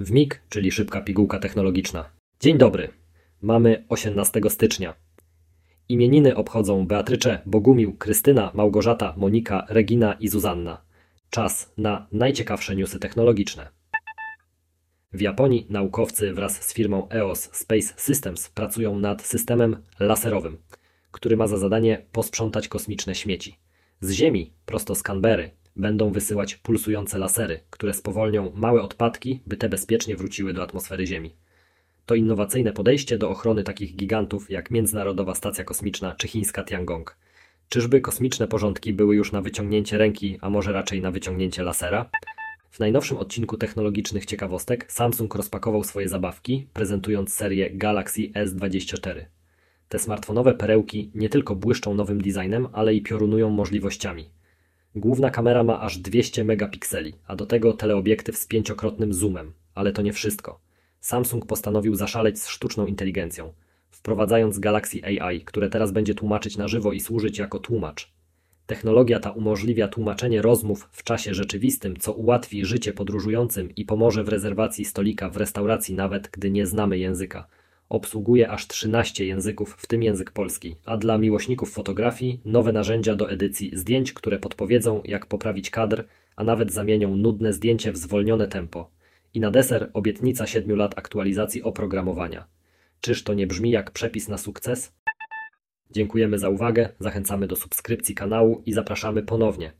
W MIG, czyli szybka pigułka technologiczna. Dzień dobry. Mamy 18 stycznia. Imieniny obchodzą Beatrycze, Bogumił, Krystyna, Małgorzata, Monika, Regina i Zuzanna. Czas na najciekawsze newsy technologiczne. W Japonii naukowcy wraz z firmą EOS Space Systems pracują nad systemem laserowym, który ma za zadanie posprzątać kosmiczne śmieci. Z Ziemi, prosto z Canberry, będą wysyłać pulsujące lasery, które spowolnią małe odpadki, by te bezpiecznie wróciły do atmosfery Ziemi. To innowacyjne podejście do ochrony takich gigantów jak Międzynarodowa Stacja Kosmiczna czy chińska Tiangong. Czyżby kosmiczne porządki były już na wyciągnięcie ręki, a może raczej na wyciągnięcie lasera? W najnowszym odcinku technologicznych ciekawostek Samsung rozpakował swoje zabawki, prezentując serię Galaxy S24. Te smartfonowe perełki nie tylko błyszczą nowym designem, ale i piorunują możliwościami. Główna kamera ma aż 200 megapikseli, a do tego teleobiektyw z pięciokrotnym zoomem. Ale to nie wszystko. Samsung postanowił zaszaleć z sztuczną inteligencją, wprowadzając Galaxy AI, które teraz będzie tłumaczyć na żywo i służyć jako tłumacz. Technologia ta umożliwia tłumaczenie rozmów w czasie rzeczywistym, co ułatwi życie podróżującym i pomoże w rezerwacji stolika w restauracji, nawet gdy nie znamy języka. Obsługuje aż 13 języków, w tym język polski, a dla miłośników fotografii nowe narzędzia do edycji zdjęć, które podpowiedzą, jak poprawić kadr, a nawet zamienią nudne zdjęcie w zwolnione tempo. I na deser obietnica 7 lat aktualizacji oprogramowania. Czyż to nie brzmi jak przepis na sukces? Dziękujemy za uwagę, zachęcamy do subskrypcji kanału i zapraszamy ponownie.